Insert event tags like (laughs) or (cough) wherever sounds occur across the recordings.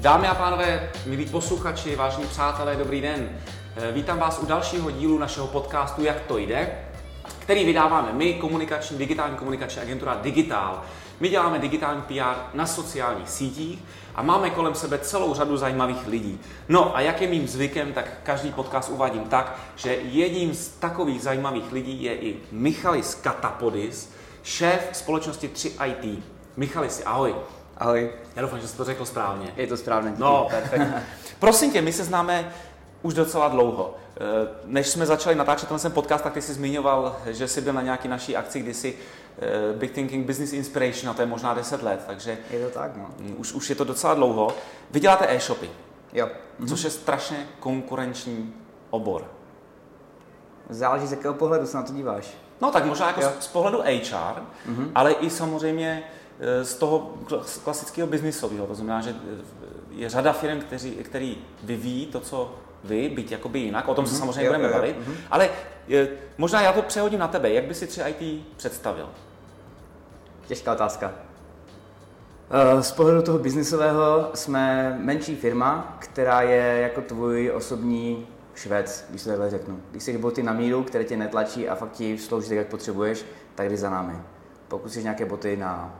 Dámy a pánové, milí posluchači, vážení přátelé, dobrý den. Eh, Vítám vás u dalšího dílu našeho podcastu Jak to jde, který vydáváme my, komunikační, digitální komunikační agentura Digitál. My děláme digitální PR na sociálních sítích a máme kolem sebe celou řadu zajímavých lidí. No a jak je mým zvykem, tak každý podcast uvádím tak, že jedním z takových zajímavých lidí je i Michalis Katapodis, šéf společnosti 3IT. Michalisi, ahoj. Ahoj, Já doufám, že jsi to řekl správně. je to správně. díky. No, perfekt. (laughs) Prosím tě, my se známe už docela dlouho. Eh, Než jsme začali natáčet ten podcast, tak ty jsi zmiňoval, že jsi byl na nějaký naší akci kdysi eh, Big Thinking Business Inspiration, a to je možná 10 let, takže Je to tak, no. mm, už, už je to docela dlouho. Vy děláte e-shopy, Jo. což je strašně konkurenční obor. Záleží, z jakého pohledu se na to díváš. No tak možná jako Jo. z, z pohledu HR, ale i samozřejmě z toho klas- klasického biznisového. To znamená, že eh, je řada firm, kteří, který vyvíjí to, co vy, byť jakoby jinak, o tom se samozřejmě Jo, budeme bavit, ale eh, možná já to přehodím na tebe. Jak by si 3 IT představil? Těžká otázka. Eh, Z pohledu toho biznisového jsme menší firma, která je jako tvůj osobní švec, když to takhle řeknu. Když jsi boty na míru, které tě netlačí a fakt ti slouží tak, jak potřebuješ, tak jdi za námi. Pokud jsi nějaké boty na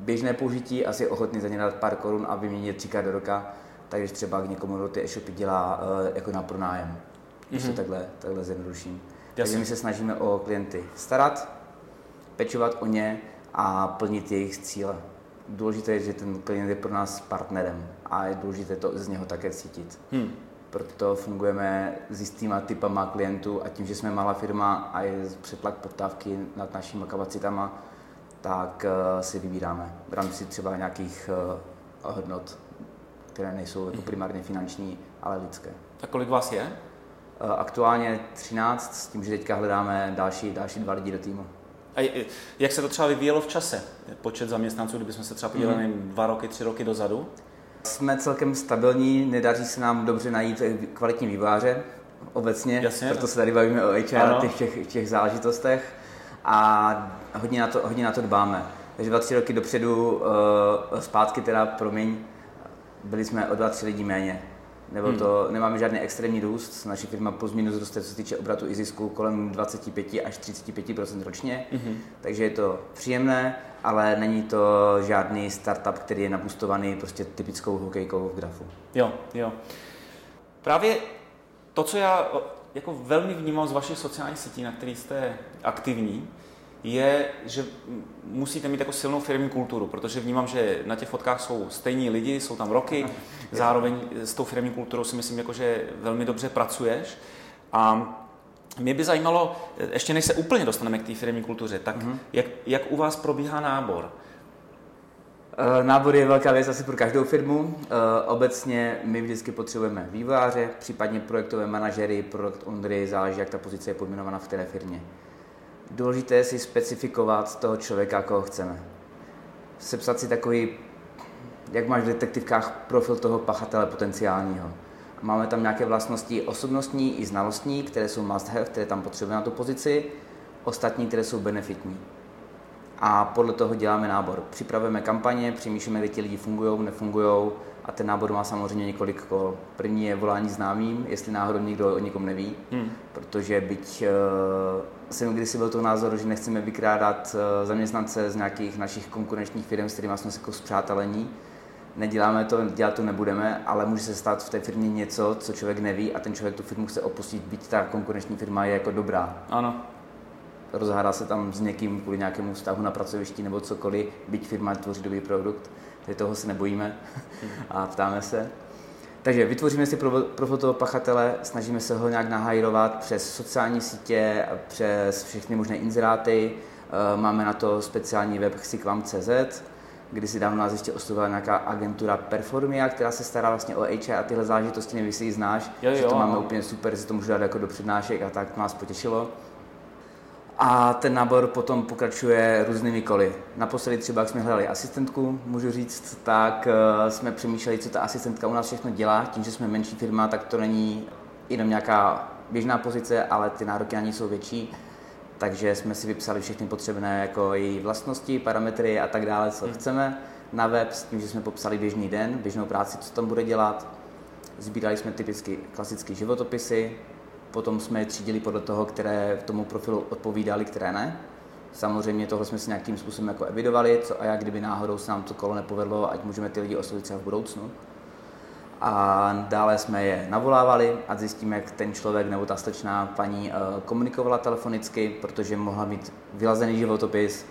běžné použití a jsi ochotný za ně dát pár korun a vyměnit třikrát do roka, tak když třeba k někomu do ty e-shopy dělá uh, jako na pronájem. Když to takhle, takhle zjednoduším. Takže my se snažíme o klienty starat, pečovat o ně a plnit jejich cíle. Důležité je, že ten klient je pro nás partnerem a je důležité to z něho také cítit. Hmm. Proto fungujeme s jistýma typama klientů a tím, že jsme malá firma a je přetlak poptávky nad našimi kapacitama, tak eh, si vybíráme v rámci třeba nějakých eh, hodnot, které nejsou jako primárně finanční, ale lidské. Tak kolik vás je? Eh, Aktuálně 13, s tím, že teďka hledáme další, další dva lidi do týmu. A jak se to třeba vyvíjelo v čase? Počet zaměstnanců, kdybychom se třeba podívali mm. dva roky, tři roky dozadu? Jsme celkem stabilní, nedaří se nám dobře najít kvalitní vývojáře obecně, Jasně. proto se tady bavíme o HR a těch, těch, těch záležitostech a hodně na, to, hodně na to dbáme. Takže dva, tři roky dopředu, uh, zpátky teda, promiň, byli jsme o dva, tři lidi méně. Nebo Hmm. to, nemáme žádný extrémní růst, naše firma plus minus roste, co se týče obratu i zisku, kolem 25 až 35% ročně, Mhm. takže je to příjemné, ale není to žádný startup, který je nabustovaný prostě typickou hokejkou v grafu. Jo, jo. Právě to, co já jako velmi vnímám z vašich sociálních sítí, na kterých jste aktivní, je, že musíte mít jako silnou firmní kulturu, protože vnímám, že na těch fotkách jsou stejní lidi, jsou tam roky, zároveň s tou firmní kulturou si myslím, jako, že velmi dobře pracuješ. A mě by zajímalo, ještě než se úplně dostaneme k té firmní kultuře, tak jak, jak u vás probíhá nábor? Eh, Nábor je velká věc asi pro každou firmu. Eh, Obecně my vždycky potřebujeme vývojáře, případně projektové manažery, product ownery, záleží, jak ta pozice je pojmenovaná v té firmě. Důležité je si specifikovat toho člověka, koho chceme. Sepsat si takový, jak máš v detektivkách, profil toho pachatele potenciálního. Máme tam nějaké vlastnosti osobnostní i znalostní, které jsou must have, které tam potřebujeme na tu pozici, ostatní, které jsou benefitní a podle toho děláme nábor. Připravujeme kampaně, přemýšlíme, kde ti lidi fungují, nefungují a ten nábor má samozřejmě několik kol. První je volání známým, jestli náhodou někdo o někom neví, Hmm. protože byť uh, jsem kdysi byl toho názoru, že nechceme vykrádat uh, zaměstnance z nějakých našich konkurenčních firm, s kterými jsme se jako zpřátelení, Neděláme to, dělat to nebudeme, ale může se stát v té firmě něco, co člověk neví a ten člověk tu firmu chce opustit, byť ta konkurenční firma je jako dobrá Ano. rozhádá se tam s někým kvůli nějakému vztahu na pracovišti nebo cokoliv, byť firma tvoří dobrý produkt, takže toho se nebojíme (laughs) a ptáme se. Takže vytvoříme si pro- profil toho pachatele, snažíme se ho nějak nahajrovat přes sociální sítě, přes všechny možné inzeráty, Eh, máme na to speciální web chsikvam.cz, kdy si dávno nás ještě oslovila nějaká agentura Performia, která se stará vlastně o HR a tyhle záležitosti, nevím, jestli ji znáš, Jo, že jo, to máme úplně super, že to můžu dát jako do přednášek a tak to nás potěšilo. A ten nábor potom pokračuje různými koly. Naposledy třeba, jak jsme hledali asistentku, můžu říct, tak eh, jsme přemýšleli, co ta asistentka u nás všechno dělá. Tím, že jsme menší firma, tak to není jenom nějaká běžná pozice, ale ty nároky na ní jsou větší. Takže jsme si vypsali všechny potřebné jako její vlastnosti, parametry a tak dále, co chceme. na web s tím, že jsme popsali běžný den, běžnou práci, co tam bude dělat. Sbírali jsme typicky klasické životopisy, potom jsme je třídili podle toho, které tomu profilu odpovídali, které ne. Samozřejmě tohle jsme si nějakým způsobem jako evidovali, co a jak, kdyby náhodou se nám to kolo nepovedlo, ať můžeme ty lidi oslovit třeba v budoucnu. A dále jsme je navolávali a zjistíme, jak ten člověk nebo ta slečná paní eh, komunikovala telefonicky, protože mohla mít vylazený životopis,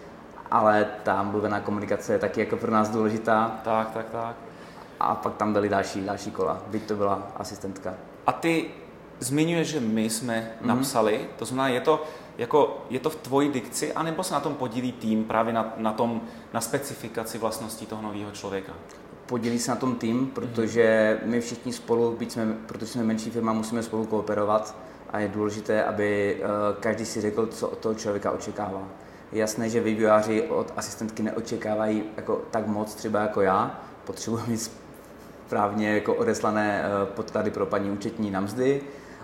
ale ta mluvená komunikace je taky jako pro nás důležitá. Tak, tak, tak. A pak tam byly další, další kola, byť to byla asistentka. A ty zmiňuješ, že my jsme mm-hmm. napsali, to znamená, je to, jako, je to v tvoji dikci, anebo se na tom podílí tým právě na, na, tom, na specifikaci vlastností toho nového člověka? Podílí se na tom tým, protože my všichni spolu, byť jsme, protože jsme menší firma, musíme spolu kooperovat a je důležité, aby uh, každý si řekl, co od toho člověka očekává. Je jasné, že vývojáři od asistentky neočekávají jako tak moc třeba jako já, potřebuji mít správně jako odeslané uh, podklady pro paní účetní na mzdy,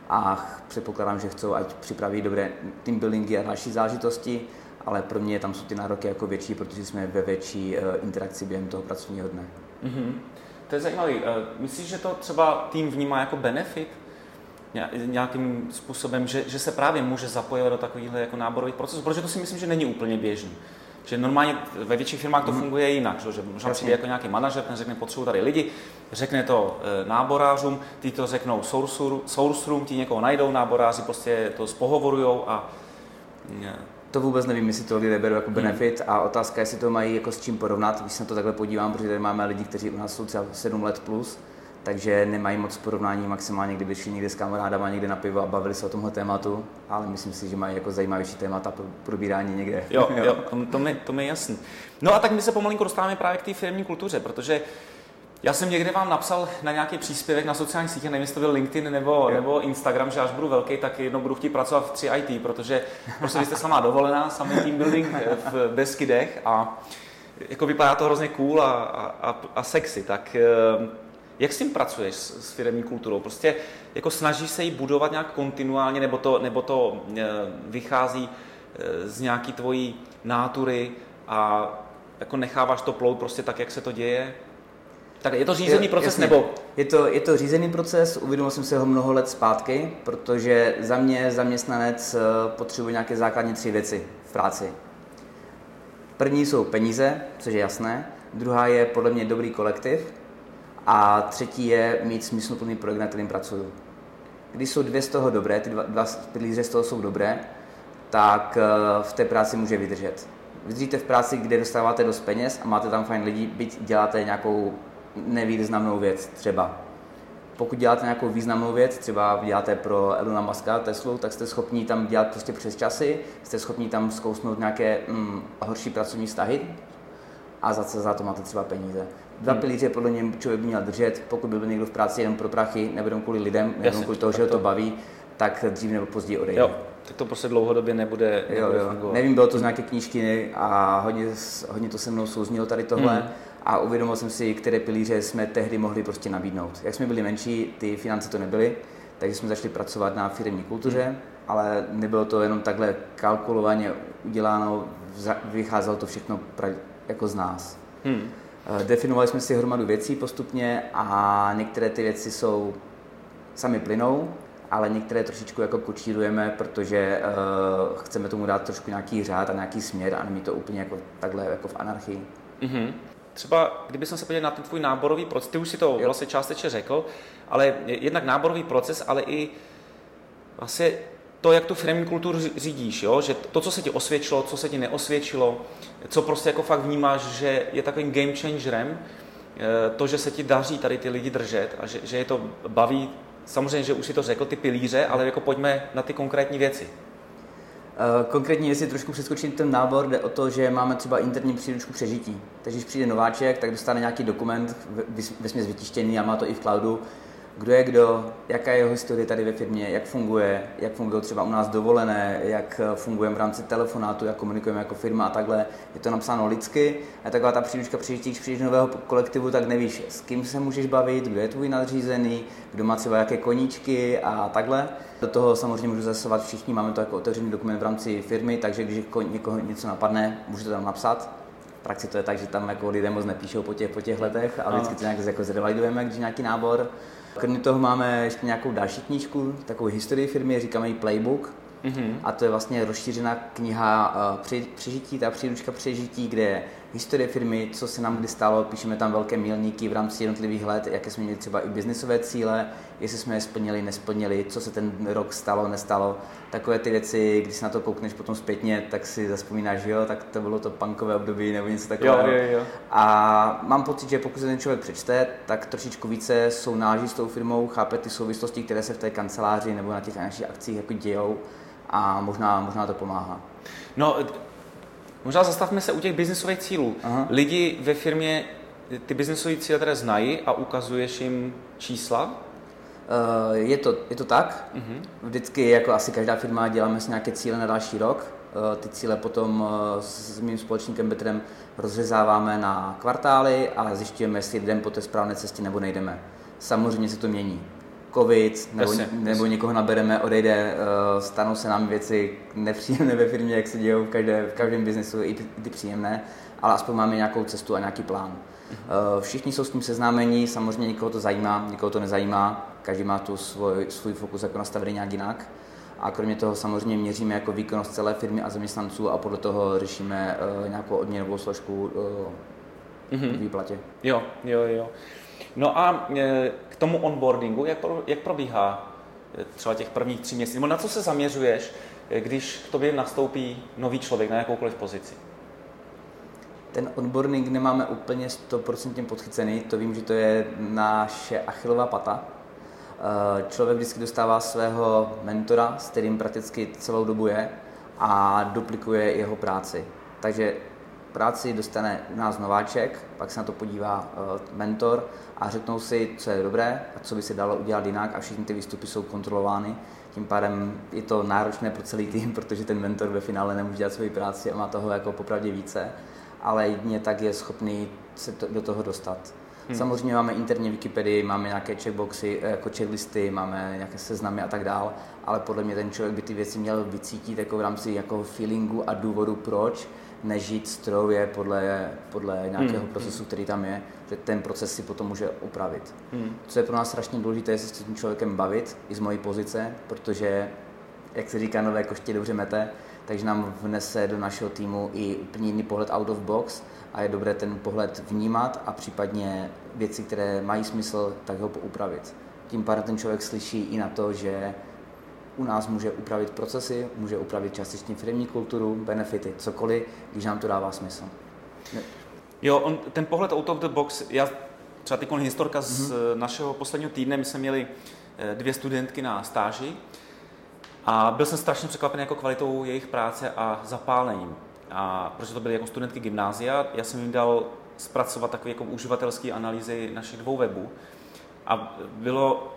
a předpokládám, že chcou, ať připraví dobré team buildingy a další zážitosti, ale pro mě tam jsou ty nároky jako větší, protože jsme ve větší uh, interakci během toho pracovního dne. Mm-hmm. To je zajímavé. Uh, myslíš, že to třeba tým vnímá jako benefit? nějakým způsobem, že, že se právě může zapojit do takovýchhle jako náborových procesů, protože to si myslím, že není úplně běžný. Že normálně ve větších firmách to mhm. funguje jinak, že možná přijde jako nějaký manažer, ten řekne, potřebuji tady lidi, řekne to e, náborářům, ty to řeknou source room, ti někoho najdou, náboráři prostě to spohovorujou a to vůbec nevím, jestli to lidé berou jako hmm. benefit hmm. a otázka, jestli to mají jako s čím porovnat, když se na to takhle podívám, protože tady máme lidi, kteří u nás jsou třeba 7 let plus, takže nemají moc porovnání maximálně, kdyby šli někde s kamarádama někde na pivo a bavili se o tomhle tématu, ale myslím si, že mají jako zajímavější témata pro probírání někde. Jo, (laughs) jo to, to, mi, to mi je jasný. No a tak my se pomalinku dostáváme právě k té firmní kultuře, protože já jsem někde vám napsal na nějaký příspěvek na sociálních sítích, nevím, jestli to byl LinkedIn nebo, nebo Instagram, že až budu velký, tak jednou budu chtít pracovat v 3 IT, protože prostě vy jste sama dovolená, samý team building v Beskydech a jako vypadá to hrozně cool a, a, a sexy, tak eh, jak s tím pracuješ s, s firmní kulturou? Prostě jako snažíš se ji budovat nějak kontinuálně, nebo to, nebo to e, vychází e, z nějaký tvojí nátury a jako necháváš to plout prostě tak, jak se to děje? Tak je to řízený je, proces jasně. nebo? Je to, je to řízený proces, uvědomil jsem si ho mnoho let zpátky, protože za mě zaměstnanec eh, potřebuje nějaké základní tři věci v práci. První jsou peníze, což je jasné. Druhá je podle mě dobrý kolektiv, a třetí je mít smysluplný projekt, na kterým pracuju. Když jsou dvě z toho dobré, ty dva, dva pilíře z toho jsou dobré, tak eh, v té práci může vydržet. Vydržíte v práci, kde dostáváte dost peněz a máte tam fajn lidi, byť děláte nějakou nevýznamnou věc třeba. Pokud děláte nějakou významnou věc, třeba děláte pro Elona Muska, Teslu, tak jste schopni tam dělat prostě přes časy, jste schopni tam zkousnout nějaké mm, horší pracovní vztahy a za, za to máte třeba peníze. Dva hmm. pilíře podle něm člověk by měl držet, pokud by byl někdo v práci jenom pro prachy, nebo kvůli lidem, nebo jenom kvůli toho, že ho to baví, tak dřív nebo později odejde. Jo, tak to prostě dlouhodobě nebude, jo, jo. Fungovat. Nevím, bylo to z nějaké knížky a hodně, hodně to se mnou souznilo tady tohle. Hmm. A uvědomil jsem si, které pilíře jsme tehdy mohli prostě nabídnout. Jak jsme byli menší, ty finance to nebyly, takže jsme začali pracovat na firmní kultuře, hmm. ale nebylo to jenom takhle kalkulovaně uděláno, vycházelo to všechno jako z nás. Hmm. Eh, definovali jsme si hromadu věcí postupně a některé ty věci jsou sami plynou, ale některé trošičku jako kočírujeme, protože uh, chceme tomu dát trošku nějaký řád a nějaký směr a nemít to úplně jako takhle jako v anarchii. Mm-hmm. Třeba, kdyby se podíval na ten tvůj náborový proces, ty už si to jo. vlastně částečně řekl, ale jednak náborový proces, ale i vlastně to, jak tu firmní kulturu řídíš, jo? že to, co se ti osvědčilo, co se ti neosvědčilo, co prostě jako fakt vnímáš, že je takovým game changerem, eh, to, že se ti daří tady ty lidi držet a že, že je to baví, samozřejmě, že už si to řekl, ty pilíře, ale jako pojďme na ty konkrétní věci. Eh, konkrétně, jestli trošku přeskočit ten nábor, jde o to, že máme třeba interní příručku přežití. Takže když přijde nováček, tak dostane nějaký dokument, ve vytištěný a má to i v cloudu, kdo je kdo, jaká je jeho historie tady ve firmě, jak funguje, jak fungují třeba u nás dovolené, jak fungujeme v rámci telefonátu, jak komunikujeme jako firma a takhle. Je to napsáno lidsky. A taková ta příručka příští, když přijdeš nového kolektivu, tak nevíš, s kým se můžeš bavit, kdo je tvůj nadřízený, kdo má třeba jaké koníčky a takhle. Do toho samozřejmě můžu zasovat všichni, máme to jako otevřený dokument v rámci firmy, takže když někoho něco napadne, můžete tam napsat. Praxi to je tak, že tam jako lidé moc nepíšou po těch, po těch letech a vždycky to nějak jako zrevalidujeme, když nějaký nábor. Kromě toho máme ještě nějakou další knížku, takovou historii firmy, říkáme jí Playbook, Mm-hmm. A to je vlastně rozšířená kniha uh, přežití, ta příručka přežití, kde historie firmy, co se nám kdy stalo, píšeme tam velké milníky v rámci jednotlivých let, jaké jsme měli třeba i biznisové cíle, jestli jsme je splnili, nesplnili, co se ten rok stalo, nestalo. Takové ty věci, když se na to koukneš potom zpětně, tak si zaspomínáš, že jo, tak to bylo to punkové období nebo něco takového. Jo, jo, jo. A mám pocit, že pokud se ten člověk přečte, tak trošičku více jsou náží s tou firmou, chápe ty souvislosti, které se v té kanceláři nebo na těch našich akcích jako dějou a možná, možná to pomáhá. No, možná zastavme se u těch biznisových cílů. Aha. Lidi ve firmě ty biznisové cíle které znají a ukazuješ jim čísla? Uh, je, to, je to tak. Uh-huh. Vždycky, jako asi každá firma, děláme si nějaké cíle na další rok. Uh, ty cíle potom uh, s mým společníkem Petrem rozřezáváme na kvartály a zjišťujeme, jestli jdeme po té správné cestě nebo nejdeme. Samozřejmě se to mění covid, nebo, jasně, nebo jasně. někoho nabereme, odejde, uh, stanou se nám věci nepříjemné (laughs) ve firmě, jak se dějí v, každé, v každém biznesu, i ty, ty příjemné, ale aspoň máme nějakou cestu a nějaký plán. Uh, všichni jsou s tím seznámení, samozřejmě někoho to zajímá, někoho to nezajímá, každý má tu svůj, svůj fokus jako nastavený nějak jinak. A kromě toho samozřejmě měříme jako výkonnost celé firmy a zaměstnanců a podle toho řešíme uh, nějakou odměnovou složku uh, mm-hmm. výplatě. Jo, jo, jo. No a e, k tomu onboardingu, jak, pro, jak probíhá e, třeba těch prvních tří měsíců? Na co se zaměřuješ, e, když k tobě nastoupí nový člověk na jakoukoliv pozici? Ten onboarding nemáme úplně 100% podchycený, to vím, že to je naše achilová pata. Člověk vždycky dostává svého mentora, s kterým prakticky celou dobu je a duplikuje jeho práci. Takže práci dostane u nás nováček, pak se na to podívá uh, mentor a řeknou si, co je dobré a co by se dalo udělat jinak a všechny ty výstupy jsou kontrolovány. Tím pádem je to náročné pro celý tým, (laughs) protože ten mentor ve finále nemůže dělat svoji práci a má toho jako popravdě více, ale jedině tak je schopný se to, do toho dostat. Hmm. Samozřejmě máme interní Wikipedii, máme nějaké checkboxy, eh, jako checklisty, máme nějaké seznamy a tak dál, ale podle mě ten člověk by ty věci měl vycítit jako v rámci jako feelingu a důvodu proč, nežít strojově podle, podle nějakého hmm. procesu, který tam je, že ten proces si potom může upravit. Hmm. Co je pro nás strašně důležité, je se s tím člověkem bavit, i z mojí pozice, protože, jak se říká, nové koště dobře mete, takže nám vnese do našeho týmu i úplně jiný pohled out of box a je dobré ten pohled vnímat a případně věci, které mají smysl, tak ho poupravit. Tím pádem ten člověk slyší i na to, že u nás může upravit procesy, může upravit částečně firmní kulturu, benefity, cokoliv, když nám to dává smysl. Jo, on, ten pohled out of the box, já třeba teď historka mm-hmm. z mhm. našeho posledního týdne, my jsme měli eh, dvě studentky na stáži a byl jsem strašně překvapen jako kvalitou jejich práce a zapálením. A protože to byly jako studentky gymnázia, já jsem jim dal zpracovat takové jako uživatelské analýzy našich dvou webů. A bylo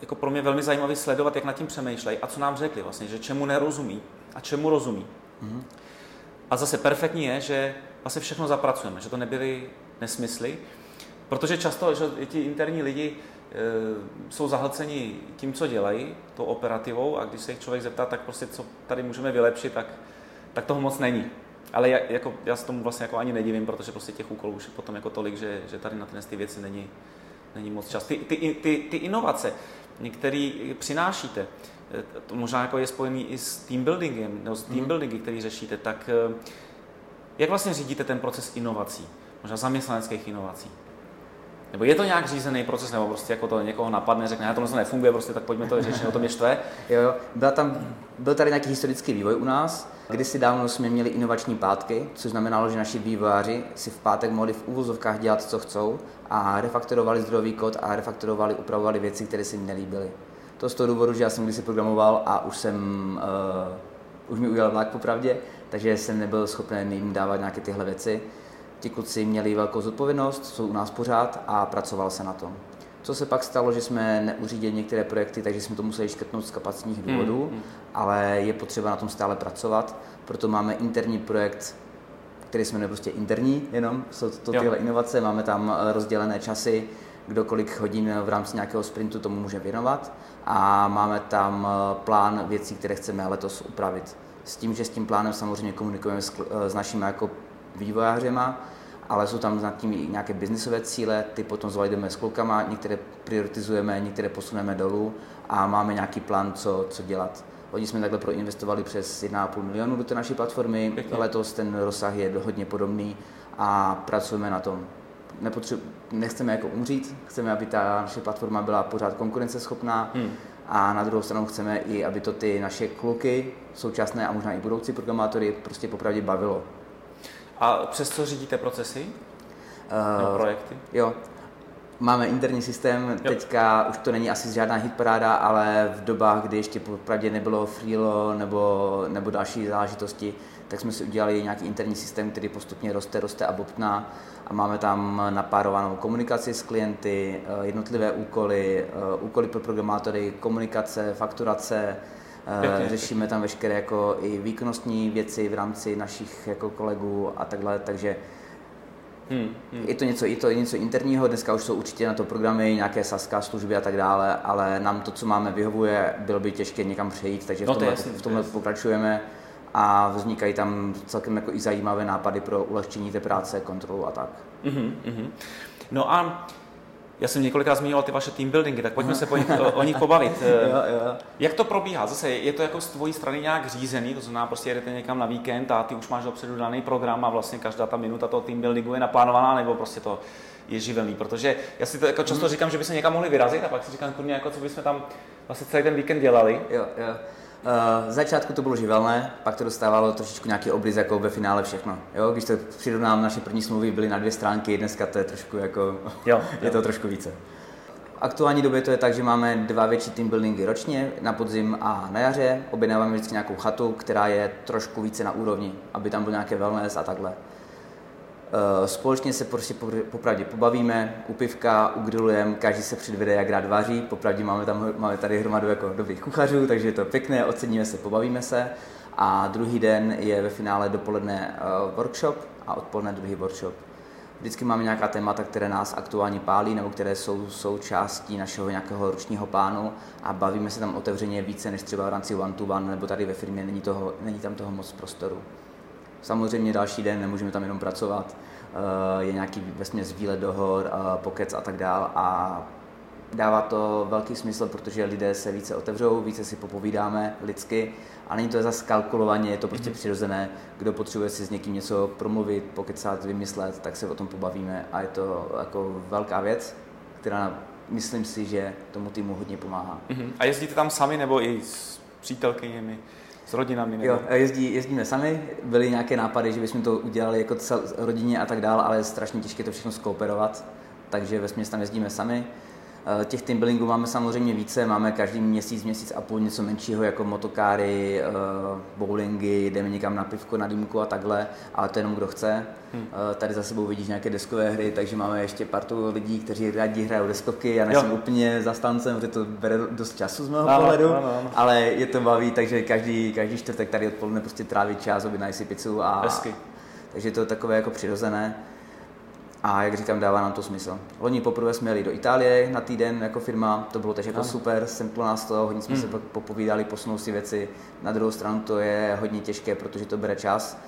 jako pro mě velmi zajímavé sledovat, jak nad tím přemýšlejí a co nám řekli vlastně, že čemu nerozumí a čemu rozumí. Mm-hmm. A zase perfektní je, že vlastně všechno zapracujeme, že to nebyly nesmysly, protože často že ti interní lidi e, jsou zahlceni tím, co dělají, tou operativou a když se jich člověk zeptá, tak prostě co tady můžeme vylepšit, tak, tak toho moc není. Ale já, jako, já se tomu vlastně jako ani nedivím, protože prostě těch úkolů už je potom jako tolik, že, že tady na ty věci není, není moc čas. Ty, ty, ty, ty inovace, který přinášíte, to možná jako je spojený i s team buildingem, nebo s team mhm. buildingy, který řešíte, tak eh, jak vlastně řídíte ten proces inovací, možná zaměstnaneckých inovací? Nebo je to nějak řízený proces, nebo prostě jako to někoho napadne, řekne, to nefunguje, prostě tak pojďme to řešit, o to mě štve. Jo, jo. Byl, tam, byl tady nějaký historický vývoj u nás. Kdysi dávno jsme měli inovační pátky, což znamenalo, že naši vývojáři si v pátek mohli v úvozovkách dělat, co chcou a refaktorovali zdrojový kód a refaktorovali, upravovali věci, které se mi nelíbily. To z toho důvodu, že já jsem kdysi programoval a už jsem, uh, už mi udělal vlak popravdě, takže jsem nebyl schopen jim dávat nějaké tyhle věci. Ti kluci měli velkou zodpovědnost, jsou u nás pořád a pracoval se na tom. Co se pak stalo, že jsme neuřídili některé projekty, takže jsme to museli škrtnout z kapacitních důvodů, hmm, hmm. ale je potřeba na tom stále pracovat, proto máme interní projekt, který jsme prostě interní jenom, jsou to, tyhle inovace, máme tam eh, rozdělené časy, kdo kolik hodin v rámci nějakého sprintu tomu může věnovat a máme tam eh, plán věcí, které chceme letos upravit. S tím, že s tím plánem samozřejmě komunikujeme s, eh, s našimi jako vývojářema, ale jsou tam nad tím i nějaké biznisové cíle, ty potom zvalidujeme s klukama, některé prioritizujeme, některé posuneme dolů a máme nějaký plán, co, co dělat. Oni jsme takhle proinvestovali přes 1,5 milionu do té naší platformy, Pěkně. letos ten rozsah je hodně podobný a pracujeme na tom. Nepotřebu, nechceme jako umřít, chceme, aby ta naše platforma byla pořád konkurenceschopná Hmm. a na druhou stranu chceme i, aby to ty naše kluky, současné a možná i budoucí programátory, prostě popravdě bavilo. A přes co řídíte procesy? Nebo Uh, projekty? jo, máme interní systém, Jo. teďka už to není asi žádná hitparáda, ale v dobách, kdy ještě popravdě nebylo freelo nebo, nebo další záležitosti, tak jsme si udělali nějaký interní systém, který postupně roste, roste a bobtná a máme tam napárovanou komunikaci s klienty, eh, jednotlivé úkoly, eh, úkoly pro programátory, komunikace, fakturace, Pěkně, řešíme tam veškeré jako i výkonnostní věci v rámci našich jako kolegů a takhle, takže Hmm. Hmm. je to něco, je to něco interního, dneska už jsou určitě na to programy, nějaké saska služby a tak dále, ale nám to, co máme, vyhovuje, bylo by těžké někam přejít, takže No, v to tomhle, jasný, v to tomhle pokračujeme a vznikají tam celkem jako i zajímavé nápady pro ulehčení té práce, kontrolu a tak. Mhm, mhm. No a já jsem několikrát zmiňoval ty vaše team buildingy, tak pojďme se po nich, o, nich pobavit. (laughs) Eh, jo. Jak to probíhá? Zase je to jako z tvojí strany nějak řízený, to znamená prostě jedete někam na víkend a ty už máš dopředu daný program a vlastně každá ta minuta toho team buildingu je naplánovaná, nebo prostě to je živelný, protože já si to jako často říkám, že by se někam mohli vyrazit a pak si říkám, kurně, jako co bychom tam vlastně celý ten víkend dělali. Jo, jo. Uh, v začátku to bylo živelné, pak to dostávalo trošičku nějaký obliz jako ve finále všechno. Jo, když to přirovnám, naše první smlouvy byly na dvě stránky, dneska to je trošku jako, Jo, (laughs) je to trošku více. V aktuální době to je tak, že máme dva větší team buildingy ročně, na podzim a na jaře. Objednáváme vždycky nějakou chatu, která je trošku více na úrovni, aby tam byl nějaké wellness a takhle. Eh, Společně se prostě popr- popravdě pobavíme, u pivka, ugrilujeme, každý se předvede, jak rád vaří. Popravdě máme, tam, máme tady hromadu jako dobrých kuchařů, takže je to pěkné, oceníme se, pobavíme se. A druhý den je ve finále dopoledne eh, workshop a odpoledne druhý workshop. Vždycky máme nějaká témata, které nás aktuálně pálí nebo které jsou součástí našeho nějakého ročního plánu a bavíme se tam otevřeně více než třeba v rámci one to one nebo tady ve firmě není, toho, není tam toho moc prostoru. Samozřejmě další den nemůžeme tam jenom pracovat, eh, je nějaký vesměs výlet do hor, pokec a tak dál a dává to velký smysl, protože lidé se více otevřou, více si popovídáme lidsky a není to zase kalkulovaně, je to prostě přirozené, kdo potřebuje si s někým něco promluvit, pokecat, vymyslet, tak se o tom pobavíme a je to jako velká věc, která myslím si, že tomu týmu hodně pomáhá. Mhm. A jezdíte tam sami nebo i s přítelkyněmi, s rodinami? Nebo... Jo, jezdí, jezdíme sami, byly nějaké nápady, že bychom to udělali jako cel, rodině a tak dále, ale je strašně těžké to všechno skooperovat, takže ve tam jezdíme sami. Eh, Těch team buildingů máme samozřejmě více, máme každý měsíc, měsíc a půl něco menšího, jako motokáry, eh, bowlingy, jdeme někam na pivko, na dýmku a takhle, ale to jenom kdo chce. Hmm. Eh, Tady za sebou vidíš nějaké deskové hry, takže máme ještě partu lidí, kteří rádi hrajou deskovky. Já nejsem úplně zastáncem, protože to bere dost času z mého Ano, pohledu, ano, ano. ale je to baví, takže každý, každý čtvrtek tady odpoledne prostě tráví čas, objednají si pizzu a... Hezky. Takže to je takové jako přirozené. A jak říkám, dává nám to smysl. Loni poprvé jsme jeli do Itálie na týden jako firma, to bylo tež jako Ano. super, semklo nás to, hodně jsme Hmm. se pak popovídali, posunou si věci. Na druhou stranu to je hodně těžké, protože to bere čas,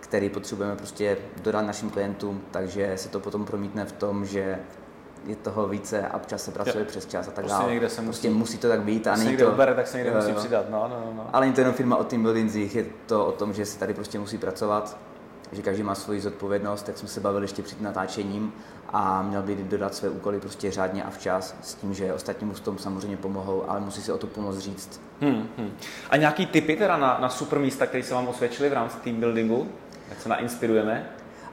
který potřebujeme prostě dodat našim klientům, takže se to potom promítne v tom, že je toho více a občas se pracuje Jo. přes čas a tak Prostě dále. někde se prostě musí- musí to tak být a není to... odbere, tak se někde Jo, musí přidat. No, no, no. Ale není to jenom firma o team buildingzích, je to o tom, že se tady prostě musí pracovat, že každý má svoji zodpovědnost, tak jsme se bavili ještě před natáčením a měl by dodat své úkoly prostě řádně a včas s tím, že ostatní mu v tom samozřejmě pomohou, ale musí si o to pomoct říct. Hmm, hmm. A nějaký typy teda na, na super místa, které se vám osvědčily v rámci team buildingu? Jak se nainspirujeme?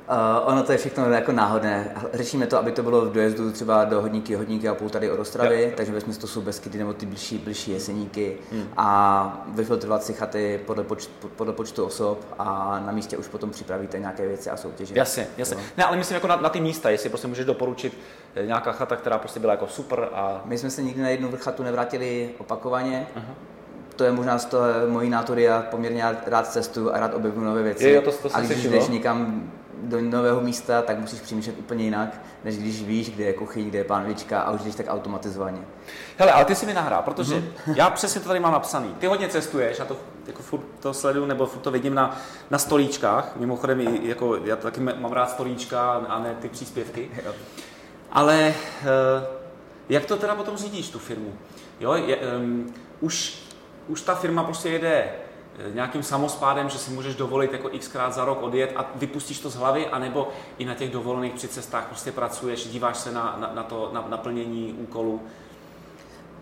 Uh, ono to je všechno jako náhodné. Řešíme to, aby to bylo v dojezdu třeba do hodníky, hodníky a půl tady od Ostravy, Jo. takže ve to jsou Beskydy nebo ty blížší, blížší jeseníky Hmm. a vyfiltrovat si chaty podle, počtu, podle počtu osob a na místě už potom připravíte nějaké věci a soutěže. Jasně, jasně. Jo. Ne, ale myslím jako na, na ty místa, jestli prostě můžeš doporučit eh, nějaká chata, která prostě byla jako super a... My jsme se nikdy na jednu chatu nevrátili opakovaně. Aha. To je možná z toho mojí nátory, já poměrně rád- cestu a rád objevu nové věci. Jo, to- to a když jdeš někam do nového místa, tak musíš přemýšlet úplně jinak, než když víš, kde je kuchyň, kde je pánvička a už jdeš tak automatizovaně. Hele, ale ty si mi nahrál, protože mm-hmm. (laughs) já přesně to tady mám napsaný. Ty hodně cestuješ, já to jako furt to sleduju, nebo furt to vidím na, na stolíčkách. Mimochodem, jako, já taky mám rád stolíčka a ne ty příspěvky. (laughs) Ale uh, jak to teda potom řídíš, tu firmu? Jo, je, um, už, už ta firma prostě jede eh, nějakým samospádem, že si můžeš dovolit jako xkrát za rok odjet a vypustíš to z hlavy, anebo i na těch dovolených při cestách prostě pracuješ, díváš se na, na, na to na, naplnění úkolů.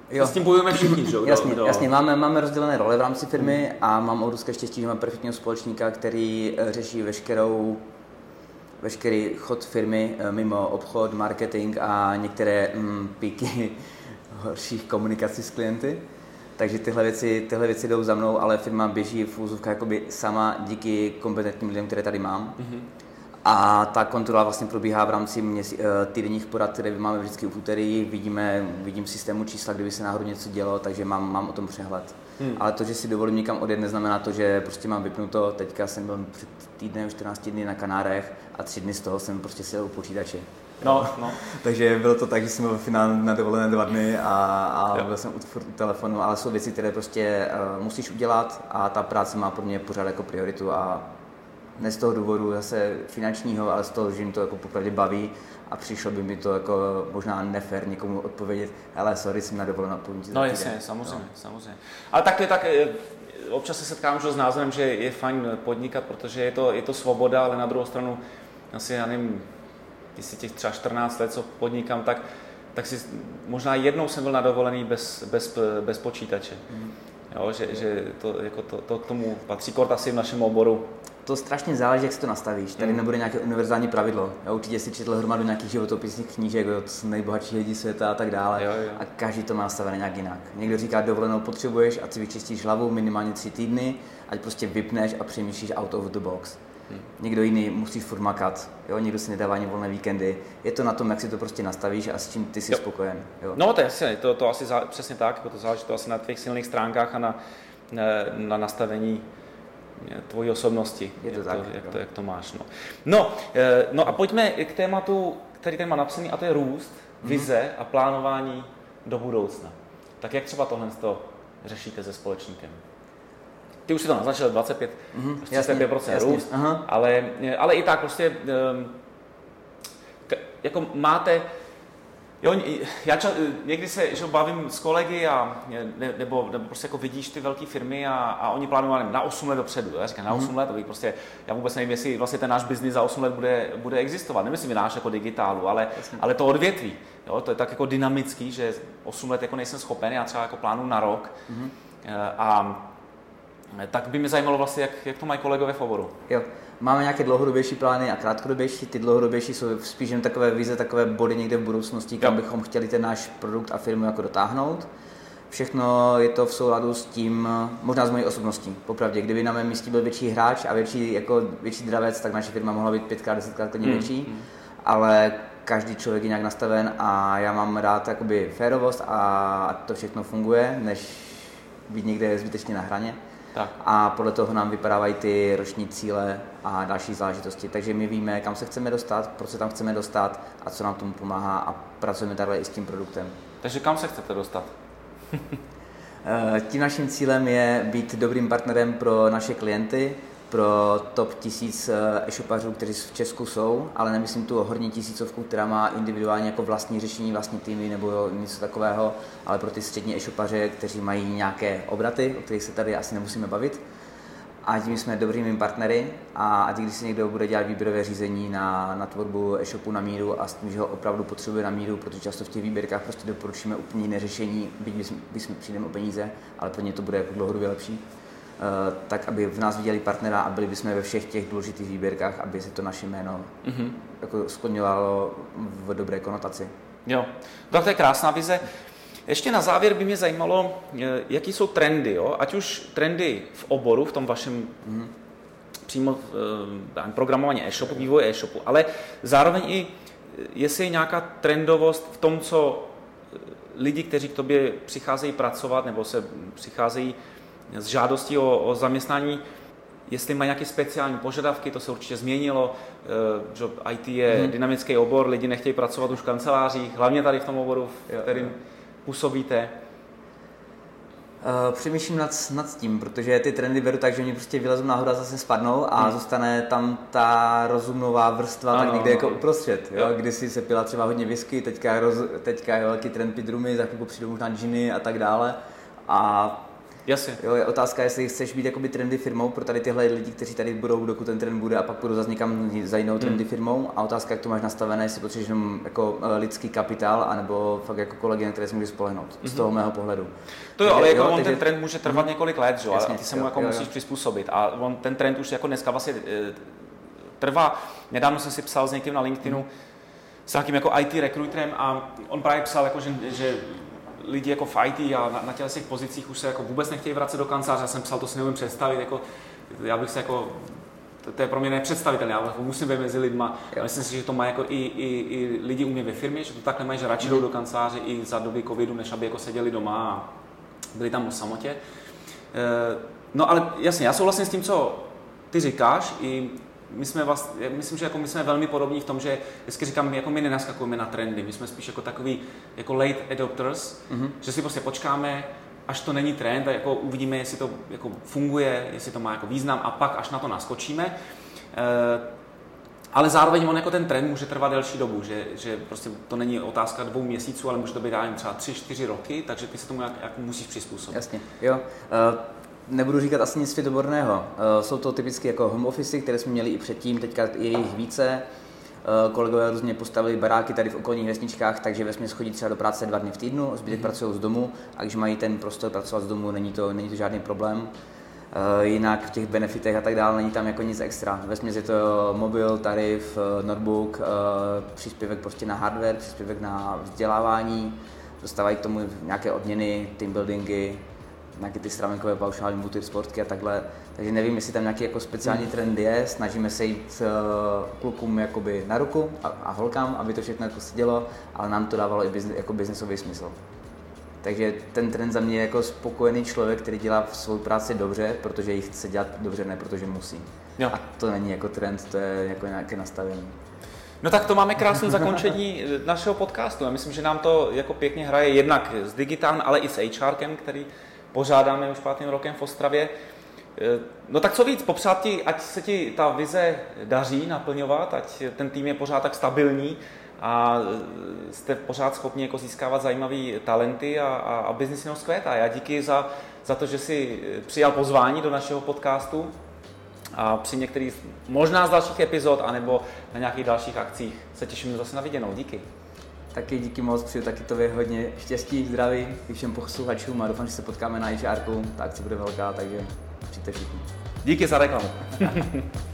Jo. S tím bojujeme všichni, že? jasně, do... jasně, máme, máme rozdělené role v rámci firmy hmm. a mám obrovské štěstí, že mám perfektního společníka, který eh, řeší veškerou veškerý chod firmy eh, mimo obchod, marketing a některé mm, píky (laughs) horších komunikací s klienty. Takže tyhle věci, tyhle věci jdou za mnou, ale firma běží v úzovkách jakoby sama díky kompetentním lidem, které tady mám. Mm-hmm. A ta kontrola vlastně probíhá v rámci měsí, eh, týdenních porad, které máme vždycky v úterý. Vidíme, vidím systému čísla, kdyby se náhodou něco dělo, takže mám, mám o tom přehled. Hmm. Ale to, že si dovolím někam odjet, neznamená to, že prostě mám vypnuto. Teďka jsem byl před týdnem, 14 dny na Kanárech a tři dny z toho jsem prostě seděl u počítače. No, no. (laughs) Takže bylo to tak, že jsem byl v finále na dovolené dva dny a, a byl jsem u, u telefonu, ale jsou věci, které prostě uh, musíš udělat a ta práce má pro mě pořád jako prioritu a ne z toho důvodu zase finančního, ale z toho, že jim to jako popravdě baví a přišlo by mi to jako možná nefér někomu odpovědět, ale sorry, jsem na dovolenou půl No jasně, samozřejmě, no. samozřejmě. Ale tak to je tak, eh, občas se setkám už s názorem, že je fajn podnikat, protože je to, je to svoboda, ale na druhou stranu asi, já nevím, jestli těch třeba 14 let, co podnikám, tak, tak si možná jednou jsem byl na dovolený bez, bez, bez počítače. Mm. Jo, že, že to, jako to, to, k tomu patří kort asi v našem oboru to strašně záleží, jak si to nastavíš. Tady mm. nebude nějaké univerzální pravidlo. Já určitě si četl hromadu nějakých životopisných knížek od nejbohatších lidí světa a tak dále. Jo, jo. A každý to má nastavené nějak jinak. Někdo říká, dovolenou potřebuješ, ať si vyčistíš hlavu minimálně tři týdny, ať prostě vypneš a přemýšlíš out of the box. Hmm. Někdo jiný musí furt makat, jo? někdo si nedává ani volné víkendy. Je to na tom, jak si to prostě nastavíš a s čím ty jsi jo. spokojen. Jo? No to je jasně, to, to asi zá, přesně tak, jako to záleží to asi na tvých silných stránkách a na, na, na nastavení tvojí osobnosti, je to jak, tak, to, jak, to, jak to máš. No. No, eh, no a pojďme k tématu, který tady má napsaný, a to je růst, mm-hmm. vize a plánování do budoucna. Tak jak třeba tohle to řešíte se společníkem? Ty už si to naznačil, 25, mm-hmm, 35% jasně, růst, jasně, ale, ale i tak prostě, ehm, jako máte, Jo, já ča, někdy se že bavím s kolegy a, ne, nebo, nebo prostě jako vidíš ty velké firmy a, a oni plánují na 8 let dopředu. Já říkám, na 8 mm. let, to prostě, já vůbec nevím, jestli vlastně ten náš biznis za 8 let bude, bude existovat. Nemyslím náš jako digitálu, ale, ale to odvětví. Jo, to je tak jako dynamický, že 8 let jako nejsem schopen, já třeba jako plánu na rok. Mm. A tak by mě zajímalo vlastně, jak, jak to mají kolegové v oboru. Jo. Máme nějaké dlouhodobější plány a krátkodobější. Ty dlouhodobější jsou spíš jen takové vize, takové body někde v budoucnosti, kam bychom chtěli ten náš produkt a firmu jako dotáhnout. Všechno je to v souladu s tím, možná s mojí osobností. Popravdě, kdyby na mém místě byl větší hráč a větší, jako větší dravec, tak naše firma mohla být pětkrát, desetkrát klidně hmm. větší. Hmm. Ale každý člověk je nějak nastaven a já mám rád jakoby férovost a to všechno funguje, než být někde zbytečně na hraně. Tak. A podle toho nám vypadávají ty roční cíle a další záležitosti. Takže my víme, kam se chceme dostat, proč se tam chceme dostat a co nám tomu pomáhá a pracujeme takhle i s tím produktem. Takže kam se chcete dostat? (laughs) Eh, tím naším cílem je být dobrým partnerem pro naše klienty, pro top tisíc eh, e-shopařů, kteří v Česku jsou, ale nemyslím tu horní tisícovku, která má individuálně jako vlastní řešení, vlastní týmy nebo něco takového, ale pro ty střední e-shopaře, kteří mají nějaké obraty, o kterých se tady asi nemusíme bavit. A tím jsme dobrými partnery a ať když si někdo bude dělat výběrové řízení na, na tvorbu e-shopu na míru a s tím, že ho opravdu potřebuje na míru, protože často v těch výběrkách prostě doporučíme úplně jiné řešení, byť bychom, bychom přijdeme o peníze, ale pro ně to bude jako dlouhodobě lepší tak aby v nás viděli partnera a byli bychom ve všech těch důležitých výběrkách, aby se to naše jméno mm-hmm. jako skloňovalo v dobré konotaci. Jo, tak to je krásná vize. Ještě na závěr by mě zajímalo, eh, jaký jsou trendy, jo? ať už trendy v oboru, v tom vašem mm-hmm. přímo eh, programování e-shopu, vývoje e-shopu, ale zároveň i jestli je nějaká trendovost v tom, co lidi, kteří k tobě přicházejí pracovat nebo se přicházejí s žádostí o, o zaměstnání, jestli mají nějaké speciální požadavky, to se určitě změnilo, eh, že IT je hmm. dynamický obor, lidi nechtějí pracovat už v kancelářích, hlavně tady v tom oboru, v kterým působíte. Uh, přemýšlím nad, nad tím, protože ty trendy beru tak, že oni prostě vylezou nahoru a zase spadnou a hmm. zůstane tam ta rozumnová vrstva ano, tak někde jako uprostřed. Jo? Jo. Kdysi se pila třeba hodně whisky, teďka, roz, teďka je velký trend pit rumy, za chvilku přijdou možná džiny a tak dále. A Jasně. Jo, je otázka, jestli chceš být jakoby trendy firmou pro tady tyhle lidi, kteří tady budou, dokud ten trend bude a pak budou zase někam za jinou trendy hmm. firmou. A otázka, jak to máš nastavené, jestli potřebuješ jenom jako eh, lidský kapitál, anebo fakt jako kolegy, na které si můžeš spolehnout. Mm-hmm. Z mhm. toho mého pohledu. To jo, ale jako jo, on takže... ten trend může trvat mm. několik let, že? Jasně, a ty se mu jako jo, musíš jo. přizpůsobit. A on ten trend už jako dneska vlastně e, trvá. Nedávno jsem si psal s někým na LinkedInu, mm. s nějakým jako IT rekruterem a on právě psal, jako, že, že lidi jako v IT a na, na těch pozicích už se jako vůbec nechtějí vracet do kanceláře. Já jsem psal, to si neumím představit, jako, já bych se jako to, to je pro mě nepředstavitelné, ale jako musím být mezi lidma. Jo. Myslím si, že to má jako i, i, i lidi u mě ve firmě, že to takhle mají, že radši jdou do kanceláře i za doby covidu, než aby jako seděli doma a byli tam o samotě. E, no ale jasně, já souhlasím s tím, co ty říkáš, i my jsme vlastně, myslím, že jako my jsme velmi podobní v tom, že vždycky říkám, jako my nenaskakujeme na trendy, my jsme spíš jako takový jako late adopters, mm-hmm. že si prostě počkáme, až to není trend a jako uvidíme, jestli to jako funguje, jestli to má jako význam a pak až na to naskočíme. E, ale zároveň on jako ten trend může trvat delší dobu, že, že prostě to není otázka dvou měsíců, ale může to být třeba tři, čtyři roky, takže ty se tomu jak, jak musíš přizpůsobit. Jasně, jo. Uh nebudu říkat asi nic světoborného. Eh, jsou to typicky jako home office, které jsme měli i předtím, teďka je jich více. Eh, kolegové různě postavili baráky tady v okolních vesničkách, takže ve chodí třeba do práce dva dny v týdnu, zbytek mm. pracují z domu a když mají ten prostor pracovat z domu, není to, není to žádný problém. Uh, jinak v těch benefitech a tak dále není tam jako nic extra. Ve je to mobil, tarif, notebook, příspěvek prostě na hardware, příspěvek na vzdělávání, dostávají k tomu nějaké odměny, team buildingy, nějaké ty stravenkové paušální buty, sportky a takhle. Takže nevím, jestli tam nějaký jako speciální trend je, snažíme se jít uh, klukům jakoby na ruku a, a holkám, aby to všechno jako sedělo, ale nám to dávalo i biznes, jako biznesový smysl. Takže ten trend za mě je jako spokojený člověk, který dělá svou práci dobře, protože ji chce dělat dobře, ne protože musí. Jo. A to není jako trend, to je jako nějaké nastavení. No tak to máme krásné zakončení našeho podcastu. Já myslím, že nám to jako pěkně hraje jednak s digitálem, ale i s HRkem, který pořádáme už pátým rokem v Ostravě. E, no tak co víc, popřát ti, ať se ti ta vize daří naplňovat, ať ten tým je pořád tak stabilní a jste pořád schopni jako získávat zajímavé talenty a, a, a biznis jenom zkvétá. Já díky za, za to, že jsi přijal pozvání do našeho podcastu a při některých, možná z dalších epizod, anebo na nějakých dalších akcích se těším zase na viděnou. Díky. Taky díky moc, přeju taky to hodně štěstí, zdraví i všem posluchačům a doufám, že se potkáme na HR, ta akce bude velká, takže přijďte všichni. Díky za reklamu. (laughs)